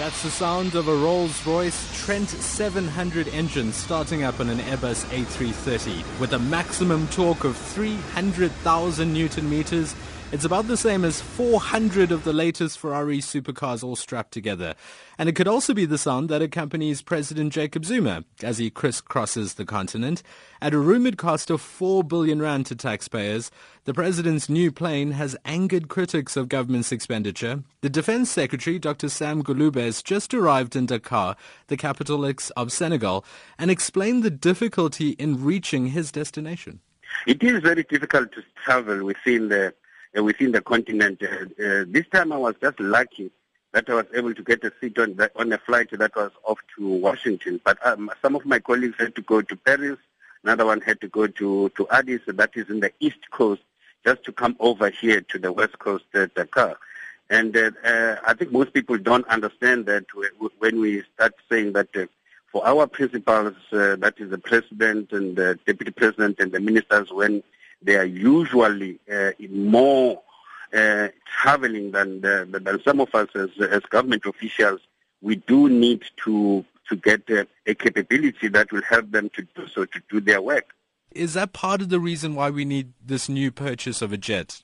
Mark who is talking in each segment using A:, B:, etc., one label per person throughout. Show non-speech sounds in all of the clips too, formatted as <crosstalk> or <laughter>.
A: That's the sound of a Rolls-Royce Trent 700 engine starting up on an Airbus A330 with a maximum torque of 300,000 newton meters it's about the same as 400 of the latest Ferrari supercars all strapped together. And it could also be the sound that accompanies President Jacob Zuma as he crisscrosses the continent. At a rumored cost of 4 billion rand to taxpayers, the president's new plane has angered critics of government's expenditure. The defense secretary, Dr. Sam Gulube, has just arrived in Dakar, the capital of Senegal, and explained the difficulty in reaching his destination.
B: It is very difficult to travel within the within the continent. Uh, uh, this time I was just lucky that I was able to get a seat on, the, on a flight that was off to Washington. But um, some of my colleagues had to go to Paris. Another one had to go to, to Addis, that is in the east coast, just to come over here to the west coast, uh, Dakar. And uh, uh, I think most people don't understand that when we start saying that uh, for our principals, uh, that is the president and the deputy president and the ministers, when they are usually uh, more uh, traveling than, the, than some of us as, as government officials. We do need to to get uh, a capability that will help them to do so to do their work.
A: Is that part of the reason why we need this new purchase of a jet?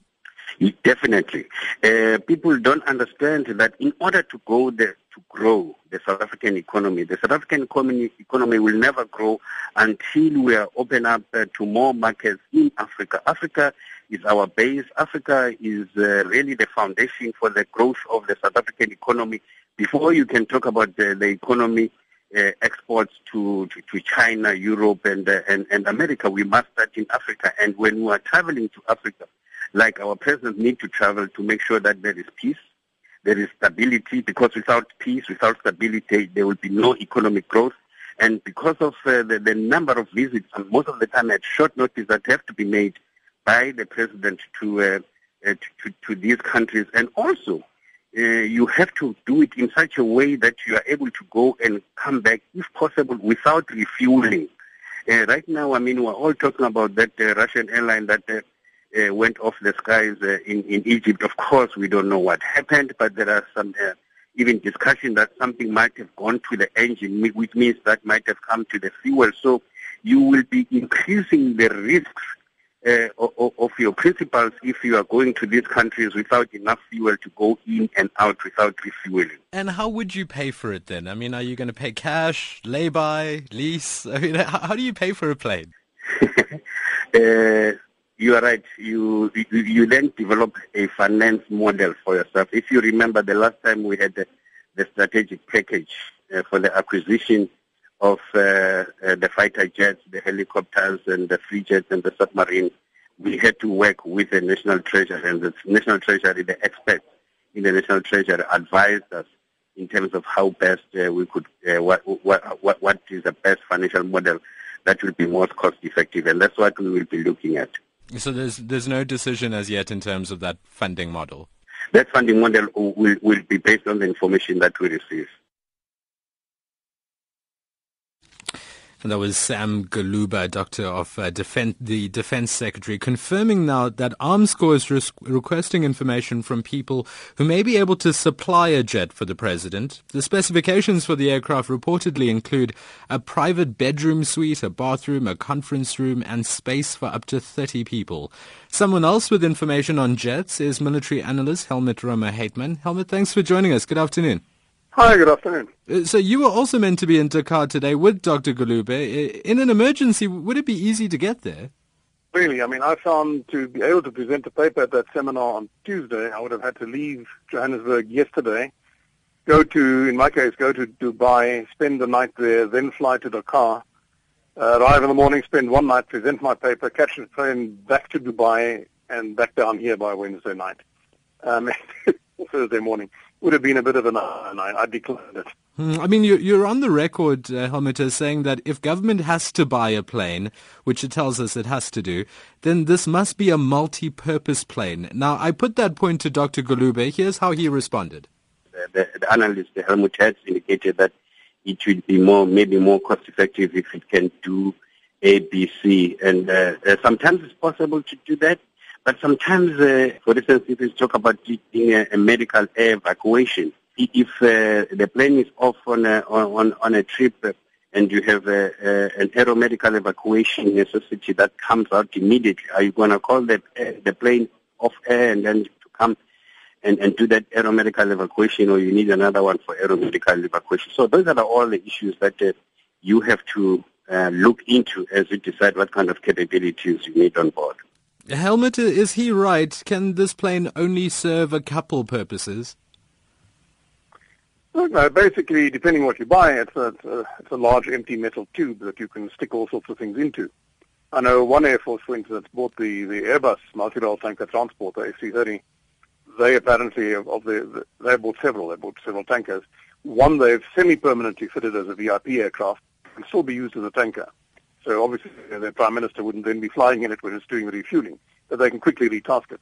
B: Definitely. Uh, people don't understand that in order to go there, to grow the South African economy, the South African economy, economy will never grow until we are open up uh, to more markets in Africa. Africa is our base. Africa is uh, really the foundation for the growth of the South African economy. Before you can talk about the, the economy, uh, exports to, to, to, China, Europe, and, uh, and, and America, we must start in Africa. And when we are traveling to Africa, like our president need to travel to make sure that there is peace, there is stability, because without peace, without stability, there will be no economic growth. And because of uh, the, the, number of visits, and most of the time at short notice that have to be made by the president to, uh, uh, to, to, these countries, and also uh, you have to do it in such a way that you are able to go and come back, if possible, without refueling. Uh, right now, I mean, we're all talking about that uh, Russian airline that uh, went off the skies uh, in, in Egypt. Of course, we don't know what happened, but there are some uh, even discussion that something might have gone to the engine, which means that might have come to the fuel. So you will be increasing the risks uh, of, of, your principals if you are going to these countries without enough fuel to go in and out without refueling.
A: And how would you pay for it then? I mean, are you going to pay cash, lay-by, lease? <laughs> I mean, how do you pay for a plane? <laughs>
B: uh, you are right. You, you, you then develop a finance model for yourself. If you remember the last time we had the, the strategic package uh, for the acquisition of uh, uh, the fighter jets, the helicopters, and the frigates and the submarines, we had to work with the National Treasury, and the National Treasury, the experts in the National Treasury, advised us in terms of how best uh, we could, uh, what, what, what, what is the best financial model that will be most cost effective, and that's what we will be looking at.
A: So there's there's no decision as yet in terms of that funding model.
B: That funding model will, will be based on the information that we receive.
A: And that was Sam Gulube, Doctor of uh, the Defense Secretary, confirming now that Armscor is res- requesting information from people who may be able to supply a jet for the president. The specifications for the aircraft reportedly include a private bedroom suite, a bathroom, a conference room, and space for up to 30 people. Someone else with information on jets is military analyst Helmoed-Romer Heitman. Helmoed, thanks for joining us. Good afternoon.
C: Hi, good afternoon.
A: Uh, so you were also meant to be in Dakar today with Dr. Gulube. In an emergency, would it be easy to get there?
C: Really, I mean, I found to be able to present a paper at that seminar on Tuesday, I would have had to leave Johannesburg yesterday, go to, in my case, go to Dubai, spend the night there, then fly to Dakar, uh, arrive in the morning, spend one night, present my paper, catch the train back to Dubai, and back down here by Wednesday night, um, <laughs> Thursday morning would have been a bit of an and I, I declined it.
A: Hmm, I mean, you're on the record, uh, Helmoed, as saying that if government has to buy a plane, which it tells us it has to do, then this must be a multi-purpose plane. Now, I put that point to Dr. Gulube. Here's how he responded.
B: The, the, the analyst, Helmoed has indicated that it would be more, maybe more cost effective if it can do A, B, C. And uh, uh, sometimes it's possible to do that. But sometimes, uh, for instance, if you talk about a, a medical evacuation, if uh, the plane is off on a, on, on a trip and you have a, a, an aeromedical evacuation necessity that comes out immediately, are you going to call the, the plane off air and then to come and, and do that aeromedical evacuation or you need another one for aeromedical evacuation? So those are all the issues that uh, you have to uh, look into as you decide what kind of capabilities you need on board.
A: Helmoed, is he right? Can this plane only serve a couple purposes?
C: Uh, no, basically, depending what you buy, it's a, it's a, large empty metal tube that you can stick all sorts of things into. I know one Air Force, for instance, bought the, the Airbus multi-role tanker transport, the A330. They apparently, of the, the, they bought several, they bought several tankers. One they've semi-permanently fitted as a VIP aircraft, can still be used as a tanker. So obviously the Prime Minister wouldn't then be flying in it when it's doing the refueling, but they can quickly retask it.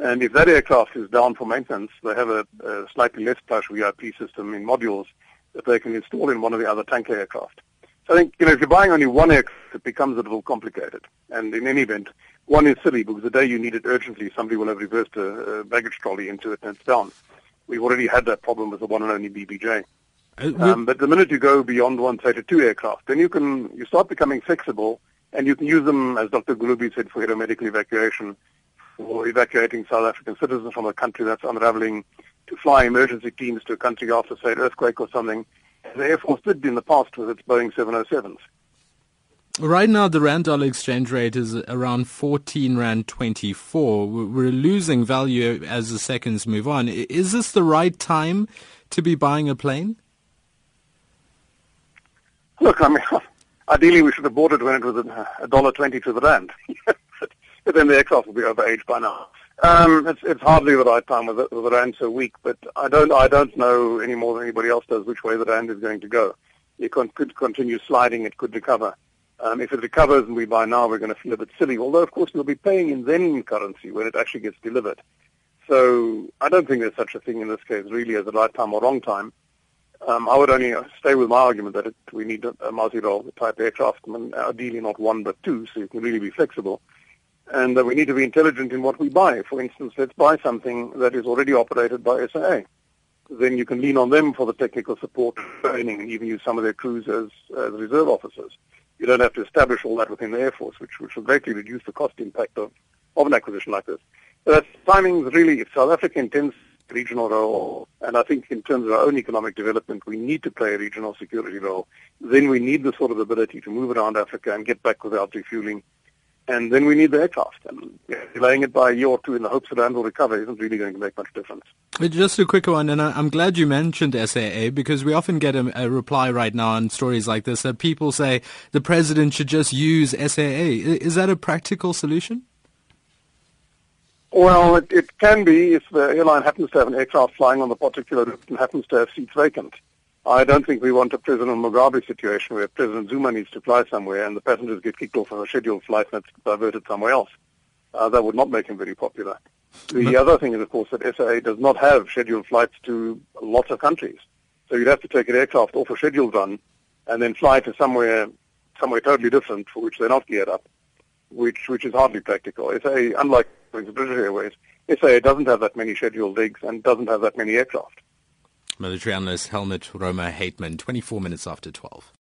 C: And if that aircraft is down for maintenance, they have a, a slightly less plush VIP system in modules that they can install in one of the other tanker aircraft. So I think, you know, if you're buying only one aircraft, it becomes a little complicated. And in any event, one is silly because the day you need it urgently, somebody will have reversed a, a baggage trolley into it and it's down. We've already had that problem with the one and only BBJ. Uh, um, but the minute you go beyond one, say, to two aircraft, then you can you start becoming flexible, and you can use them, as Dr. Gulube said, for aeromedical evacuation, for evacuating South African citizens from a country that's unraveling, to fly emergency teams to a country after, say, an earthquake or something. The Air Force did in the past with its Boeing 707s.
A: Right now, the rand dollar exchange rate is around 14 rand 24. We're losing value as the seconds move on. Is this the right time to be buying a plane?
C: Look, I mean, <laughs> ideally we should have bought it when it was a dollar twenty to the rand, <laughs> but then the aircraft will be overaged by now. Um, it's, it's hardly the right time with the, with the rand so weak, but I don't I don't know any more than anybody else does which way the rand is going to go. It con- could continue sliding, it could recover. Um, if it recovers and we buy now, we're going to feel a bit silly. Although, of course, we'll be paying in then currency when it actually gets delivered. So I don't think there's such a thing in this case, really, as a right time or wrong time. Um, I would only stay with my argument that it, we need a, a multi-role type aircraft, ideally not one but two, so you can really be flexible. And that we need to be intelligent in what we buy. For instance, let's buy something that is already operated by SAA. Then you can lean on them for the technical support, training, and even use some of their crews as, as reserve officers. You don't have to establish all that within the Air Force, which, which will greatly reduce the cost impact of, of an acquisition like this. So that's timing really, if South Africa intends regional role. And I think in terms of our own economic development, we need to play a regional security role. Then we need the sort of ability to move around Africa and get back without refueling. And then we need the aircraft. And delaying it by a year or two in the hopes that rand will recover isn't really going to make much difference.
A: Just a quick one, and I'm glad you mentioned SAA because we often get a, a reply right now on stories like this that people say the president should just use SAA. Is that a practical solution?
C: Well, it, it can be if the airline happens to have an aircraft flying on the particular route and happens to have seats vacant. I don't think we want a President Mugabe situation where President Zuma needs to fly somewhere and the passengers get kicked off of a scheduled flight and it's diverted somewhere else. Uh, that would not make him very popular. The other thing is, of course, that SAA does not have scheduled flights to lots of countries. So you'd have to take an aircraft off a scheduled run and then fly to somewhere somewhere totally different for which they're not geared up, which which is hardly practical. SAA, unlike British Airways, SAA doesn't have that many scheduled legs and doesn't have that many aircraft.
A: Military analyst Helmoed-Romer Heitman, 24 minutes after 12.